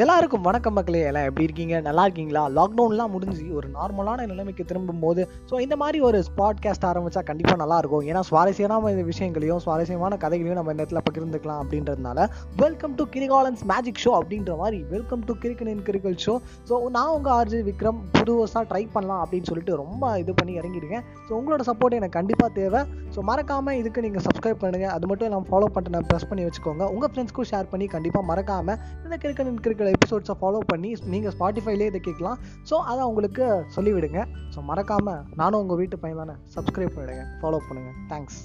எல்லாருக்கும் வணக்கம் மக்களே. எல்லாம் எப்படி இருக்கீங்க? நல்லா இருக்கீங்களா? லாக்டவுன்லாம் முடிஞ்சு ஒரு நார்மலான நிலைமைக்கு திரும்பும் போது ஸோ இந்த மாதிரி ஒரு ஸ்பாட்காஸ்ட் ஆரம்பித்தா கண்டிப்பாக நல்லா இருக்கும். ஏன்னா சுவாரஸ்யமான இந்த விஷயங்களையும் சுவாரஸ்யமான கதைகளையும் நம்ம இந்த இடத்துல பகிர்ந்துக்கலாம் அப்படின்றதுனால welcome to Kirikalan's magic show அப்படின்ற மாதிரி வெல்கம் டு கிரிக்கன் கிரிக்கல் ஷோ ஸோ நான் உங்கள் ஆர்ஜி விக்ரம் புதுசாக ட்ரை பண்ணலாம் அப்படின்னு சொல்லிட்டு ரொம்ப இது பண்ணி இறங்கியிருக்கேன். ஸோ உங்களோட சப்போர்ட் எனக்கு கண்டிப்பாக தேவை. ஸோ மறக்காமல் இதுக்கு நீங்கள் சப்ஸ்கிரைப் பண்ணுங்கள் அது மட்டும் இல்லாமல் ஃபாலோ பண்ணிட்டு ப்ரெஸ் பண்ணி வச்சுக்கோங்க. உங்கள் ஃப்ரெண்ட்ஸ்க்கும் ஷேர் பண்ணி கண்டிப்பாக மறக்காமல் இந்த கிரிக்கன் கிரிக்கல் எபிசோட்ஸை ஃபாலோ பண்ணி நீங்கள் ஸ்பாட்டிஃபைலே இதை கேட்கலாம். ஸோ அதை உங்களுக்கு சொல்லிவிடுங்க. ஸோ மறக்காமல் நானும் உங்கள் வீட்டு பையன் தானே. சப்ஸ்கிரைப் பண்ணிடுங்க. ஃபாலோ பண்ணுங்கள் தேங்க்ஸ்